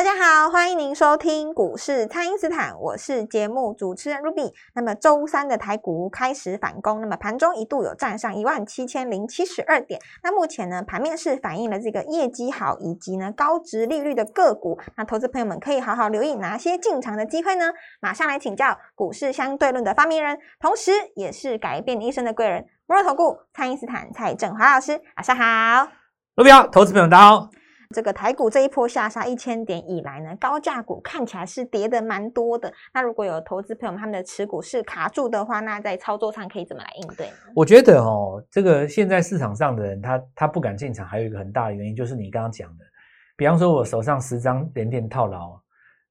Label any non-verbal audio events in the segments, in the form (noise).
大家好，欢迎您收听股市蔡因斯坦，我是节目主持人 Ruby。那么周三的台股开始反攻，那么盘中一度有站上一万七千零七十二点。那目前呢，盘面是反映了这个业绩好以及呢高值利率的个股。那投资朋友们可以好好留意哪些进场的机会呢？马上来请教股市相对论的发明人，同时也是改变你一生的贵人——摩尔投顾蔡因斯坦蔡振华老师。晚上好，Ruby 好，投资朋友大家好。这个台股这一波下杀一千点以来呢，高价股看起来是跌的蛮多的。那如果有投资朋友们他们的持股是卡住的话，那在操作上可以怎么来应对？我觉得哦，这个现在市场上的人他他不敢进场，还有一个很大的原因就是你刚刚讲的，比方说我手上十张连电套牢，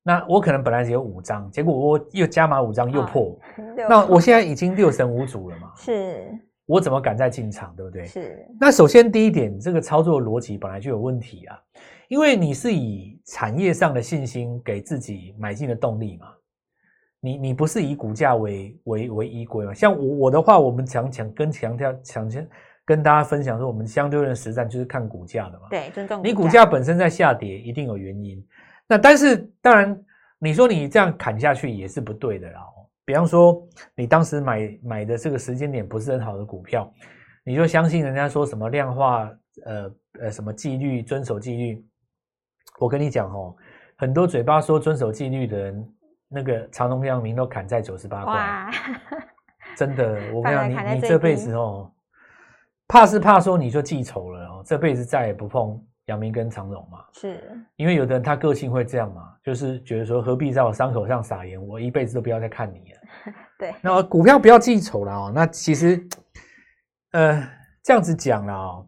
那我可能本来只有五张，结果我又加码五张又破，(laughs) 那我现在已经六神无主了嘛？是。我怎么敢再进场，对不对？是。那首先第一点，这个操作逻辑本来就有问题啊，因为你是以产业上的信心给自己买进的动力嘛，你你不是以股价为为为依归嘛？像我我的话，我们强强跟强调强先跟大家分享说，我们相对论实战就是看股价的嘛。对，尊重你股价本身在下跌，一定有原因。那但是当然，你说你这样砍下去也是不对的啦。比方说，你当时买买的这个时间点不是很好的股票，你就相信人家说什么量化，呃呃，什么纪律，遵守纪律。我跟你讲哦，很多嘴巴说遵守纪律的人，那个长隆、阳明都砍在九十八块。真的，(laughs) 我跟你讲，你你这辈子哦，怕是怕说你就记仇了哦，这辈子再也不碰。阳明跟长荣嘛，是因为有的人他个性会这样嘛，就是觉得说何必在我伤口上撒盐，我一辈子都不要再看你了。(laughs) 对，那股票不要记仇了哦。那其实，呃，这样子讲了哦，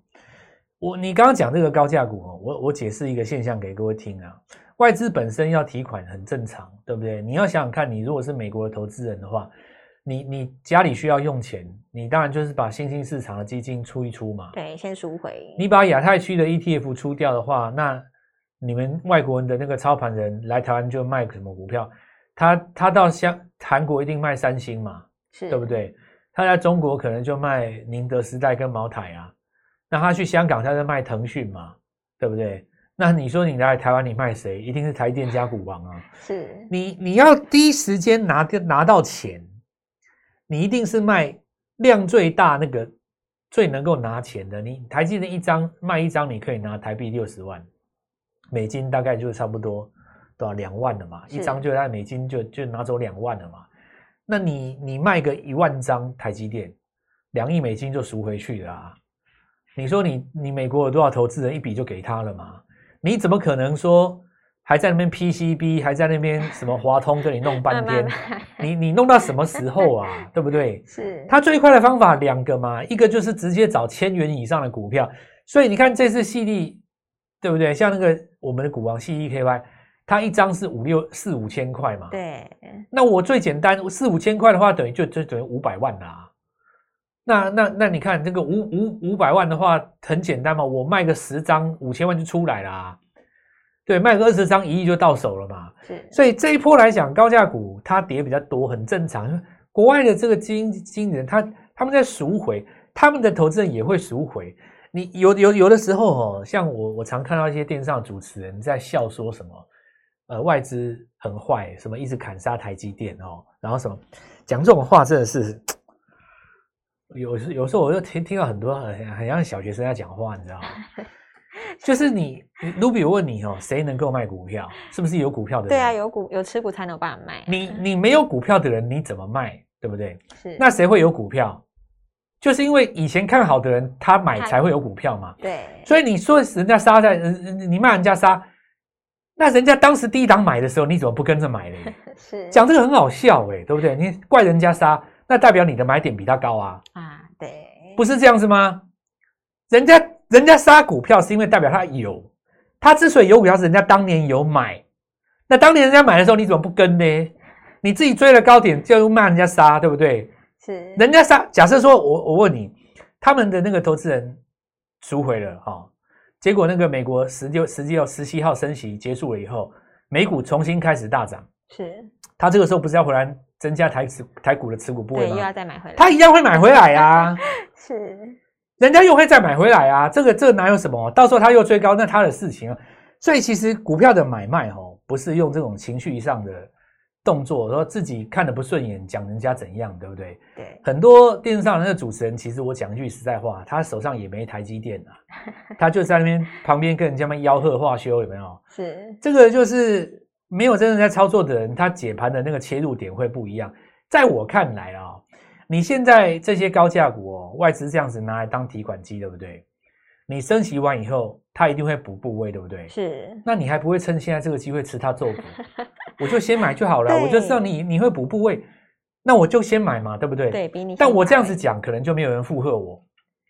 我你刚刚讲这个高价股哦，我我解释一个现象给各位听啊。外资本身要提款很正常，对不对？你要想想看，你如果是美国的投资人的话。你你家里需要用钱，你当然就是把新兴市场的基金出一出嘛。对，先赎回。你把亚太区的 ETF 出掉的话，那你们外国人的那个操盘人来台湾就卖什么股票？他他到香韩国一定卖三星嘛，是对不对？他在中国可能就卖宁德时代跟茅台啊。那他去香港他在卖腾讯嘛，对不对？那你说你来台湾你卖谁？一定是台电加股王啊。是。你你要第一时间拿拿到钱。你一定是卖量最大那个最能够拿钱的。你台积电一张卖一张，你可以拿台币六十万美金，大概就差不多多少两万了嘛？一张就在美金就就拿走两万了嘛？那你你卖个一万张台积电，两亿美金就赎回去了啊。你说你你美国有多少投资人一笔就给他了嘛？你怎么可能说？还在那边 PCB，还在那边什么华通跟你弄半天，你你弄到什么时候啊？(laughs) 对不对？是。他最快的方法两个嘛，一个就是直接找千元以上的股票。所以你看这次细粒，对不对？像那个我们的股王细粒 KY，它一张是五六四五千块嘛。对。那我最简单四五千块的话，等于就就等于五百万啦。那那那你看这个五五五百万的话，很简单嘛，我卖个十张五千万就出来了。对，卖个二十张一亿就到手了嘛。是，所以这一波来讲，高价股它跌比较多，很正常。国外的这个基金经理人，他他们在赎回，他们的投资人也会赎回。你有有有的时候哦，像我我常看到一些电视上主持人在笑说什么，呃，外资很坏，什么一直砍杀台积电哦，然后什么讲这种话，真的是有时有时候我就听听到很多很很像小学生在讲话，你知道吗？(laughs) (laughs) 就是你卢比问你哦，谁能够卖股票？是不是有股票的人？对啊，有股有持股才能有办法卖。你你没有股票的人，你怎么卖？对不对？是。那谁会有股票？就是因为以前看好的人，他买才会有股票嘛。对。所以你说人家杀在，你骂人家杀，那人家当时第一档买的时候，你怎么不跟着买呢？(laughs) 是。讲这个很好笑哎，对不对？你怪人家杀，那代表你的买点比他高啊。啊，对。不是这样子吗？人家。人家杀股票是因为代表他有，他之所以有股票是人家当年有买，那当年人家买的时候，你怎么不跟呢？你自己追了高点就骂人家杀，对不对？是，人家杀，假设说我我问你，他们的那个投资人赎回了哈、结果那个美国十六十六十七号升息结束了以后，美股重新开始大涨，是，他这个时候不是要回来增加台持台股的持股部对，位又要吗？再买回来。他一样会买回来啊，(laughs) 是，人家又会再买回来啊，这个这个哪有什么？到时候他又追高，那他的事情啊。所以其实股票的买卖哦，不是用这种情绪上的动作，说自己看的不顺眼，讲人家怎样，对不对？对，很多电视上的那个主持人，其实我讲一句实在话，他手上也没台积电啊，(laughs) 他就在那边旁边跟人家们吆喝话休，有没有？是，这个就是没有真正在操作的人，他解盘的那个切入点会不一样。在我看来啊，你现在这些高价股哦，外资这样子拿来当提款机，对不对？你升息完以后，它一定会补部位，对不对？是，那你还不会趁现在这个机会吃它做股？(laughs) 我就先买就好了，我就知道你你会补部位，那我就先买嘛，对不对？对比你，但我这样子，讲，可能就没有人附和我。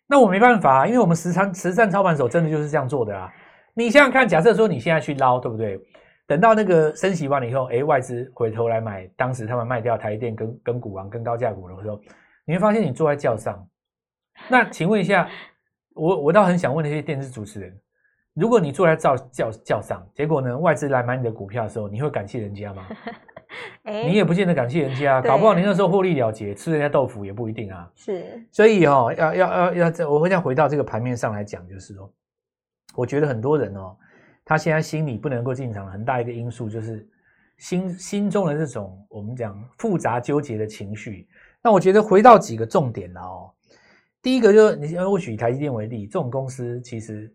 那我没办法啊，因为我们实战实战操盘手真的就是这样做的啊。你想想看，假设说你现在去捞，对不对？等到那个升息完了以后，诶，外资回头来买，当时他们卖掉台积电跟跟股王跟高价股的时候，你会发现你坐在轿上。那请问一下，我我倒很想问那些电视主持人，如果你坐在轿轿轿上，结果呢外资来买你的股票的时候，你会感谢人家吗？(laughs) 哎你也不见得感谢人家搞不好你那时候获利了结，吃人家豆腐也不一定啊。是，所以哦，要要要要，我会再回到这个盘面上来讲，就是说，我觉得很多人哦，他现在心里不能够进场，很大一个因素就是心心中的这种我们讲复杂纠结的情绪。那我觉得回到几个重点了哦，第一个就是你或许以台积电为例，这种公司其实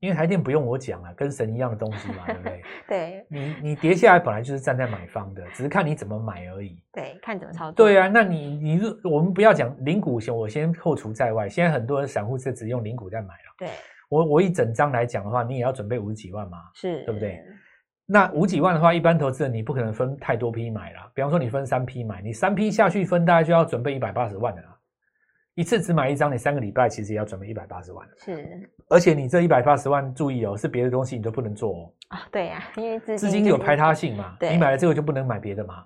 因为台积电不用我讲啊，跟神一样的东西嘛，对不对？(laughs) 对你你跌下来本来就是站在买方的，只是看你怎么买而已。对，看怎么操作。对啊，那你你如我们不要讲零股先，我先扣除在外。现在很多人散户是只用零股在买了。对，我我一整张来讲的话，你也要准备五十几万嘛。是，对不对？那五几万的话，一般投资人你不可能分太多批买啦。比方说你分三批买，你三批下去分，大概就要准备一百八十万的啦。一次只买一张，你三个礼拜其实也要准备一百八十万。是而且你这一百八十万，注意哦，是别的东西你都不能做哦。啊，对呀，因为资资金有排他性嘛，你买了这个就不能买别的嘛，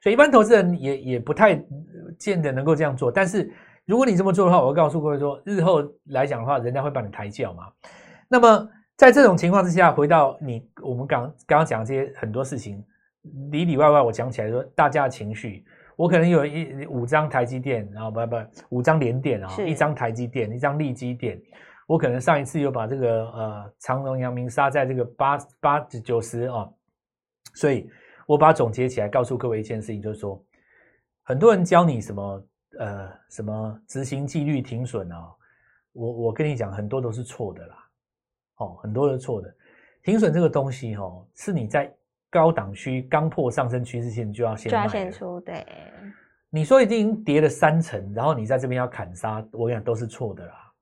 所以一般投资人也也不太呃见得能够这样做。但是如果你这么做的话，我会告诉各位说，日后来讲的话，人家会把你抬轿嘛。那么在这种情况之下，回到你我们刚刚刚讲这些很多事情，里里外外我讲起来说，大家的情绪，我可能有一五张台积电，然后不不五张联电啊，是一张台积电，一张利基电。我可能上一次有把这个呃长荣、阳明杀在这个八八九十啊，所以我把它总结起来，告诉各位一件事情，就是说，很多人教你什么呃什么执行纪律停损啊，我我跟你讲，很多都是错的啦，哦，很多都是错的。停损这个东西哦，是你在高档区刚破上升趋势线就要先就要先出，对，你说已经跌了三成，然后你在这边要砍杀，我跟你讲都是错的啦。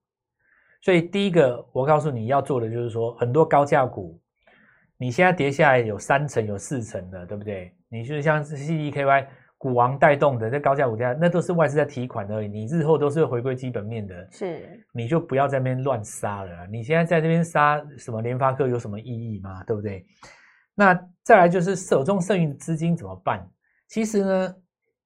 所以第一个，我告诉你要做的就是说，很多高价股，你现在跌下来有三成、有四成的，对不对？你就像 CDKY 股王带动的这高价股价，那都是外资在提款而已，你日后都是会回归基本面的，是你就不要在那边乱杀了。你现在在这边杀什么联发科有什么意义吗？对不对？那再来就是手中剩余的资金怎么办？其实呢，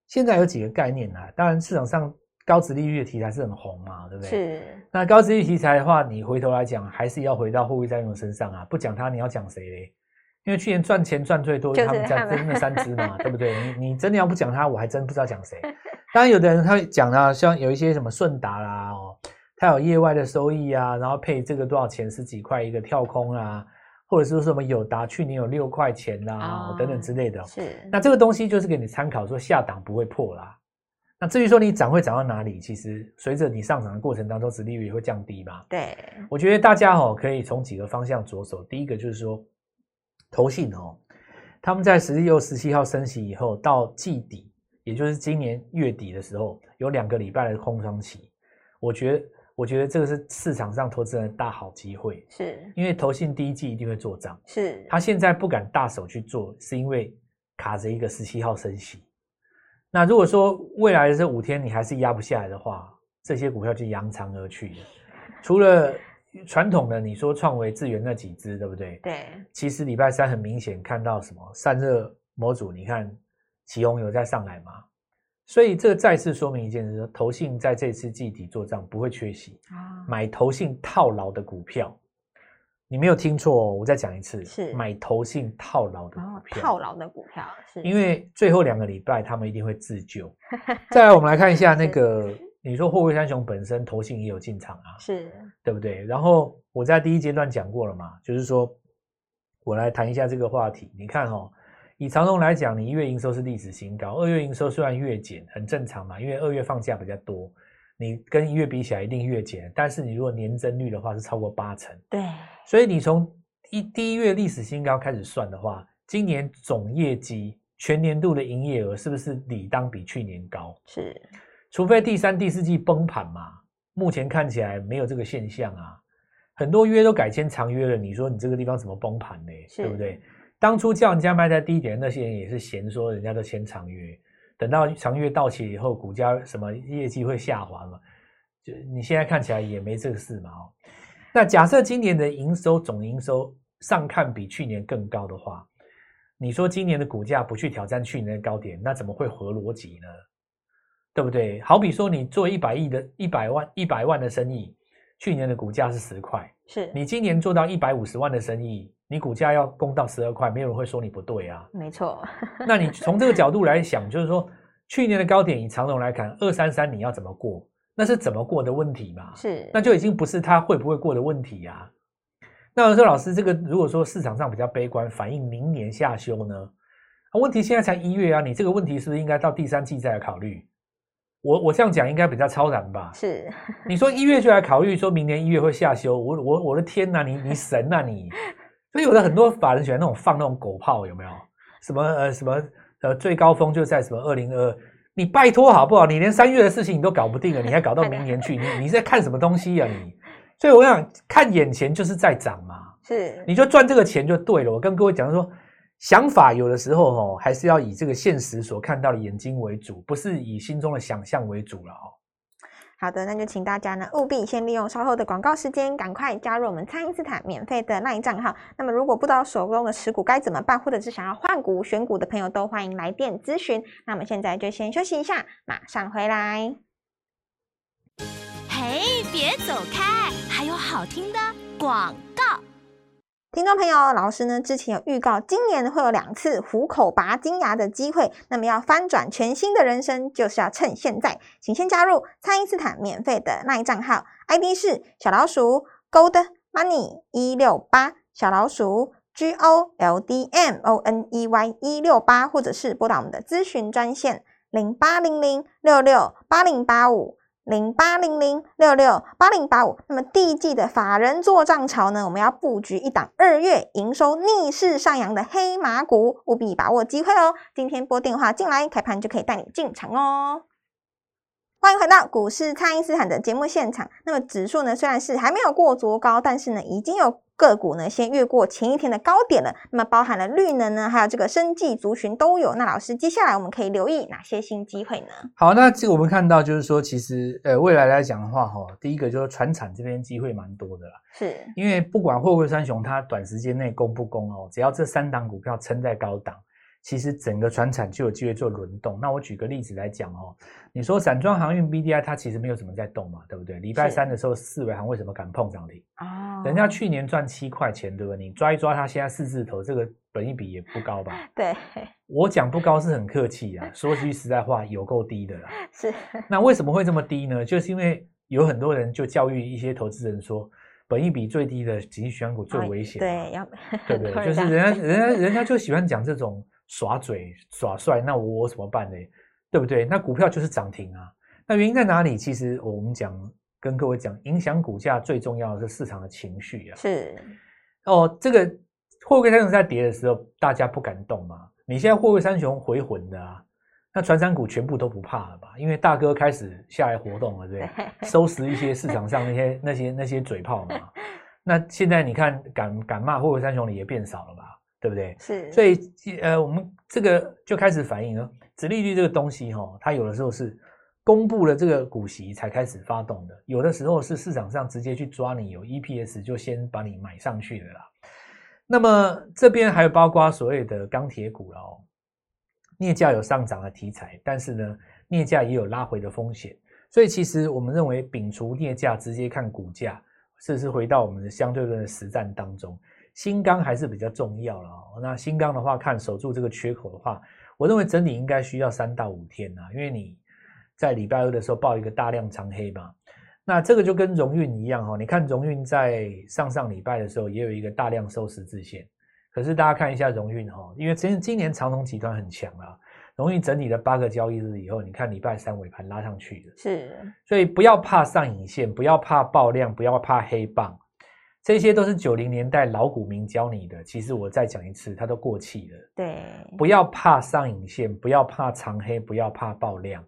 现在有几个概念啊。当然，市场上高值利率的题材是很红嘛，对不对？。是，那高值利率题材的话，你回头来讲，还是要回到货币占用身上啊。不讲它，你要讲谁嘞？因为去年赚钱赚最多就他们家真的三只嘛，(laughs) 对不对？你你真的要不讲它，我还真不知道讲谁。当然，有的人他会讲啊，像有一些什么顺达啦，哦，它有业外的收益啊，然后配这个多少钱十几块一个跳空啊，或者是说什么友达去年有六块钱啦、哦等等之类的。是，那这个东西就是给你参考，说下档不会破啦。那至于说你涨会涨到哪里，其实随着你上涨的过程当中，殖利率也会降低嘛。对，我觉得大家哦可以从几个方向着手。第一个就是说，投信哦，他们在十六、十七号升息以后，到季底，也就是今年月底的时候，有两个礼拜的空窗期。我觉得，我觉得这个是市场上投资人的大好机会，是因为投信第一季一定会做账。是，他现在不敢大手去做，是因为卡着一个十七号升息。那如果说未来的这五天你还是压不下来的话，这些股票就扬长而去了。除了传统的你说创维、智源那几只，对不对？对，其实礼拜三很明显看到什么散热模组，你看奇宏有在上来吗？所以这再次说明一件事：投信在这次季底做账不会缺席，啊，买投信套牢的股票。你没有听错哦，我再讲一次，是买投信套牢的股哦，票。套牢的股票是，因为最后两个礼拜他们一定会自救。(laughs) 再来，我们来看一下那个，你说货柜三雄本身投信也有进场啊，是对不对？然后我在第一阶段讲过了嘛，就是说我来谈一下这个话题。你看哦，以长荣来讲，你一月营收是历史新高，二月营收虽然月减，很正常嘛，因为二月放假比较多，你跟一月比起来一定月减，但是你如果年增率的话是超过八成，对，所以你从一第一月历史新高开始算的话，今年总业绩全年度的营业额是不是理当比去年高？是除非第三、第四季崩盘嘛，目前看起来没有这个现象啊。很多约都改签长约了，你说你这个地方怎么崩盘呢？是对不对？当初叫人家卖在低点那些人也是嫌说人家都签长约，等到长约到期以后，股价什么业绩会下滑嘛？就你现在看起来也没这个事嘛哦。那假设今年的营收总营收上看比去年更高的话，你说今年的股价不去挑战去年的高点，那怎么会合逻辑呢？对不对？好比说你做一百亿的一百万一百万的生意，去年的股价是十块，是，你今年做到一百五十万的生意，你股价要攻到十二块，没有人会说你不对啊。没错，(laughs) 那你从这个角度来想，就是说去年的高点以长荣来看，二三三你要怎么过，那是怎么过的问题嘛？是，那就已经不是它会不会过的问题呀、那我说老师，这个如果说市场上比较悲观，反映明年下修呢？啊问题现在才一月啊，你这个问题是不是应该到第三季再来考虑？我我这样讲应该比较超然吧？是，(laughs) 你说一月就来考虑说明年一月会下修，我我我的天呐，你你神呐、你！所以有的很多法人喜欢那种放那种狗炮，有没有？什么呃什么呃最高峰就在什么二零二，你拜托好不好？你连三月的事情你都搞不定了，你还搞到明年去？你你在看什么东西呀、你？所以我想看眼前就是在涨嘛，是，你就赚这个钱就对了。我跟各位讲说，想法有的时候哦，还是要以这个现实所看到的眼睛为主，不是以心中的想象为主了哦。好的，那就请大家呢务必先利用稍后的广告时间，赶快加入我们蔡因斯坦免费的 LINE 账号。那么如果不知道手中的持股该怎么办，或者是想要换股选股的朋友，都欢迎来电咨询。那我们现在就先休息一下，马上回来。嘿，别走开，还有好听的广告。听众朋友，老师呢之前有预告，今年会有两次虎口拔金牙的机会，那么要翻转全新的人生，就是要趁现在。请先加入蔡因斯坦免费的那一账号，ID 是小老鼠 Gold Money 一六八，小老鼠 G O L D M O N E Y 一六八，或者是拨打我们的咨询专线零八零零六六八零八五。零八零零六六八零八五。那么第一季的法人做账潮呢，我们要布局一档二月营收逆势上扬的黑马股，务必把握机会哦。今天拨电话进来，开盘就可以带你进场哦。欢迎回到股市，蔡因斯坦的节目现场。那么指数呢，虽然是还没有过昨高，但是呢，已经有个股呢先越过前一天的高点了。那么包含了绿能呢，还有这个生技族群都有。那老师，接下来我们可以留意哪些新机会呢？好，那这个我们看到就是说，其实呃未来来讲的话，哈，第一个就是船产这边机会蛮多的啦，是因为不管货柜三雄它短时间内攻不攻哦，只要这三档股票撑在高档，其实整个船产就有机会做轮动。那我举个例子来讲哦，你说散装航运 BDI 它其实没有什么在动嘛，对不对？礼拜三的时候，四维航为什么敢碰涨停？哦人家去年赚七块钱，对不对？你抓一抓它现在四字头，这个本益比也不高吧？对我讲不高是很客气啊，说句实在话，有够低的啦。(laughs) 是那为什么会这么低呢？就是因为有很多人就教育一些投资人说，本益比最低的景气选股最危险嘛、对，要对不对？(laughs) 就是人家人家人家就喜欢讲这种耍嘴耍帅，那我我怎么办呢？对不对？那股票就是涨停啊。那原因在哪里？其实我们讲跟各位讲，影响股价最重要的是市场的情绪啊。是哦，这个货柜三雄在跌的时候，大家不敢动嘛。你现在货柜三雄回魂的啊，那传山股全部都不怕了吧？因为大哥开始下来活动了，对不对？(laughs) 收拾一些市场上那些那些那些嘴炮嘛。(laughs) 那现在你看敢敢骂货柜三雄的也变少了吧？对不对？是，所以呃，我们这个就开始反映了，殖利率这个东西哈、哦，它有的时候是公布了这个股息才开始发动的，有的时候是市场上直接去抓你有 EPS 就先把你买上去的啦。那么这边还有包括所谓的钢铁股了哦，镍价有上涨的题材，但是呢，镍价也有拉回的风险，所以其实我们认为摒除镍价，直接看股价，甚至是回到我们的相对论的实战当中，新钢还是比较重要了哦。那新钢的话，看守住这个缺口的话，我认为整理应该需要三到五天呐，因为你在礼拜二的时候报一个大量长黑嘛，那这个就跟荣运一样哈，你看荣运在上上礼拜的时候也有一个大量收十字线。可是大家看一下荣运哈，因为今今年长隆集团很强啊，荣运整理了八个交易日以后，你看礼拜三尾盘拉上去的，是，所以不要怕上影线，不要怕爆量，不要怕黑棒，这些都是九零年代老股民教你的。其实我再讲一次，它都过气了。对，不要怕上影线，不要怕长黑，不要怕爆量。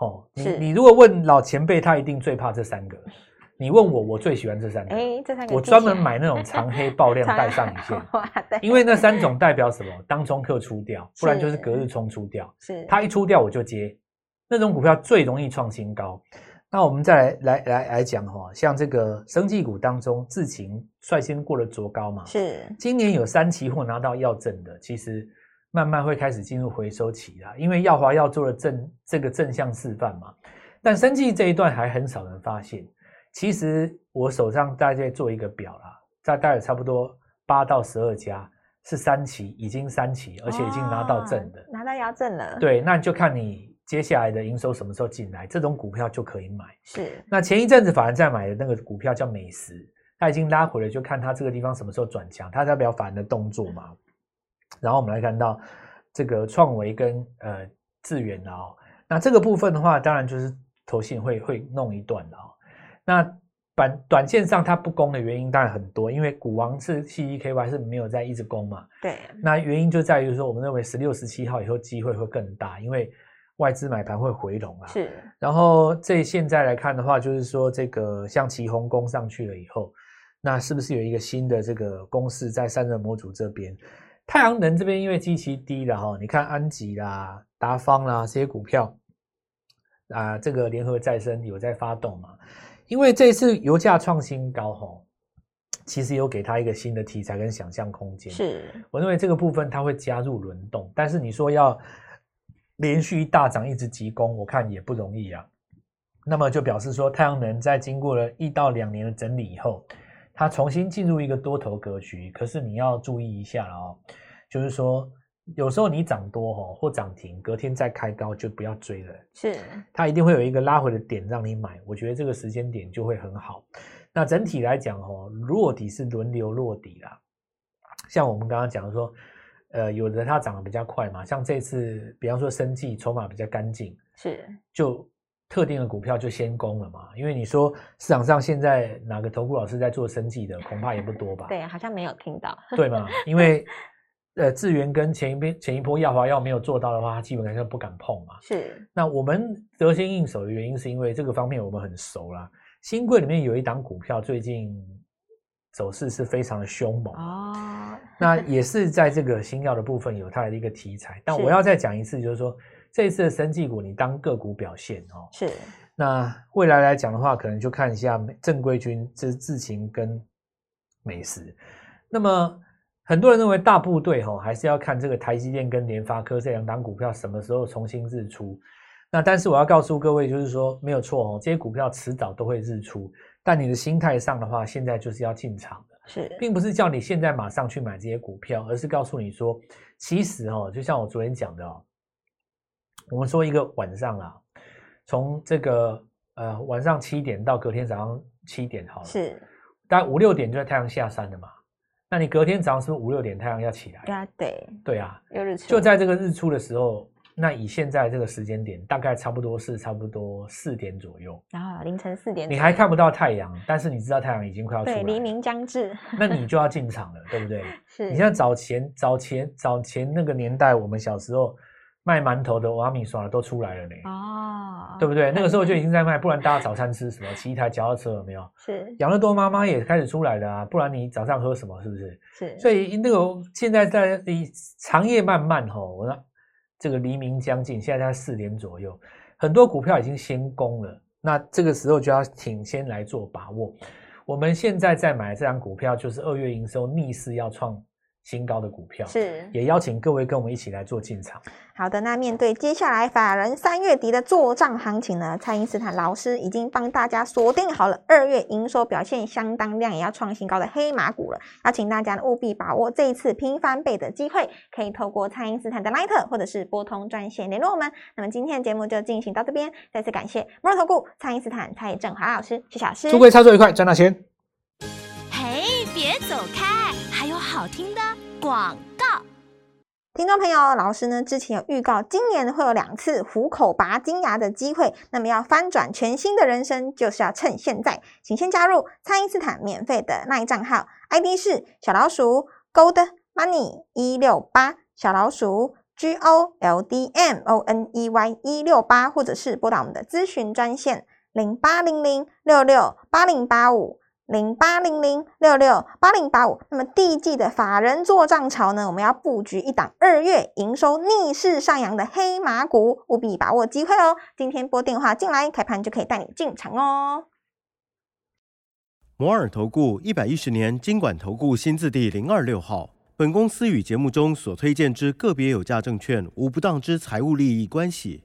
哦，你你如果问老前辈，他一定最怕这三个。(laughs) 你问我，我最喜欢这三个。哎，这三个我专门买那种长黑爆 (laughs) 量长带上影线。(laughs) 因为那三种代表什么？当冲客出掉，不然就是是隔日冲出掉。是它一出掉我就接，那种股票最容易创新高。那我们再来来来来讲哈，像这个生技股当中，智勤率先过了卓高嘛，是今年有三期货拿到药证的，其实慢慢会开始进入回收期啦，因为耀华要做了正这个正向示范嘛。但生技这一段还很少人发现，其实我手上大概做一个表啦，大概有差不多八到十二家是三期，已经三期，而且已经拿到证的哦。拿到药证了，，对，那就看你接下来的营收什么时候进来，这种股票就可以买。是那前一阵子法人在买的那个股票叫美食，它已经拉回了，就看它这个地方什么时候转强，它代表法人的动作嘛。然后我们来看到这个创维跟呃智远啊、哦，那这个部分的话，当然就是投信会会弄一段的哦。那短短线上它不攻的原因当然很多，因为股王是 C E K Y 是没有在一直攻嘛，对，那原因就在于说，我们认为十六、十七号以后机会会更大，因为外资买盘会回笼啊。是然后这现在来看的话，就是说这个像旗红攻上去了以后，那是不是有一个新的这个公式在散热模组这边？太阳能这边因为基期低了哈，你看安吉啦、达方啦这些股票啊，这个联合再生有在发动嘛？因为这次油价创新高哈，其实有给它一个新的题材跟想象空间。是我认为这个部分它会加入轮动，但是你说要连续大涨一直急攻，我看也不容易啊。那么就表示说，太阳能在经过了一到两年的整理以后，它重新进入一个多头格局。可是你要注意一下了哦，就是说有时候你涨多哦或涨停，隔天再开高就不要追了。是它一定会有一个拉回的点让你买，我觉得这个时间点就会很好。那整体来讲哦，落底是轮流落底啦。像我们刚刚讲说，呃，有的它涨得比较快嘛，像这次，比方说生技筹码比较干净，是就特定的股票就先攻了嘛。因为你说市场上现在哪个投顾老师在做生技的，恐怕也不多吧？对，好像没有听到，对嘛？因为 (laughs) 呃，智源跟前一边前一波药华药没有做到的话，它基本上不敢碰嘛。是那我们得心应手的原因，是因为这个方面我们很熟啦。新贵里面有一档股票，最近走势是非常的凶猛，哦，那也是在这个新药的部分有它的一个题材。但我要再讲一次，就是说这一次的生技股，你当个股表现哦。是那未来来讲的话，可能就看一下正规军、这智勤跟美食。那么很多人认为大部队哈、还是要看这个台积电跟联发科这两档股票什么时候重新日出。那但是我要告诉各位，就是说没有错哦，这些股票迟早都会日出，但你的心态上的话，现在就是要进场的。是。并不是叫你现在马上去买这些股票，而是告诉你说，其实哦，就像我昨天讲的哦，我们说一个晚上啊，从这个呃晚上七点到隔天早上七点好了，是，大概五六点就在太阳下山了嘛，那你隔天早上是不是五六点太阳要起来？啊对，对啊，有日出，就在这个日出的时候，那以现在这个时间点，大概差不多是差不多四点左右，然后凌晨四点，你还看不到太阳，但是你知道太阳已经快要出来黎明将至，那你就要进场了，对不对？(laughs) 是你像早前、早前、早前那个年代，我们小时候卖馒头的、瓦米耍的都出来了呢，哦，对不对？那个时候就已经在卖，不然大家早餐吃什么？骑一台脚踏车有没有？是养乐多妈妈也开始出来了啊，不然你早上喝什么？是不是？是，所以那个现在在长夜漫漫吼，我说这个黎明将近，现在在四点左右，很多股票已经先攻了，那这个时候就要挺先来做把握。我们现在在买这张股票，就是二月营收逆势要创新高的股票，是也邀请各位跟我们一起来做进场。好的，那面对接下来法人三月底的做账行情呢，蔡英斯坦老师已经帮大家锁定好了二月营收表现相当亮，也要创新高的黑马股了。邀请大家呢务必把握这一次拼翻倍的机会，可以透过蔡英斯坦的 Line 或者是拨通专线联络我们。那么今天的节目就进行到这边，再次感谢摩尔投顾蔡英斯坦蔡振华老师，谢谢老师。祝各位操作愉快，赚大钱！嘿，别走开，好听的广告。听众朋友，老师呢之前有预告，今年会有两次虎口拔金牙的机会，那么要翻转全新的人生，就是要趁现在，请先加入蔡因斯坦免费的那一账号，ID 是小老鼠 Gold Money 一六八，小老鼠 G O L D M O N E Y 一六八，或者是拨打我们的咨询专线零八零零六六八零八五。零八零零六六八零八五。那么第一季的法人做账潮呢，我们要布局一档二月营收逆势上扬的黑马股，务必把握机会哦。今天拨电话进来，开盘就可以带你进场哦。摩尔投顾一百一十年经管投顾新字第零二六号。本公司与节目中所推荐之个别有价证券无不当之财务利益关系。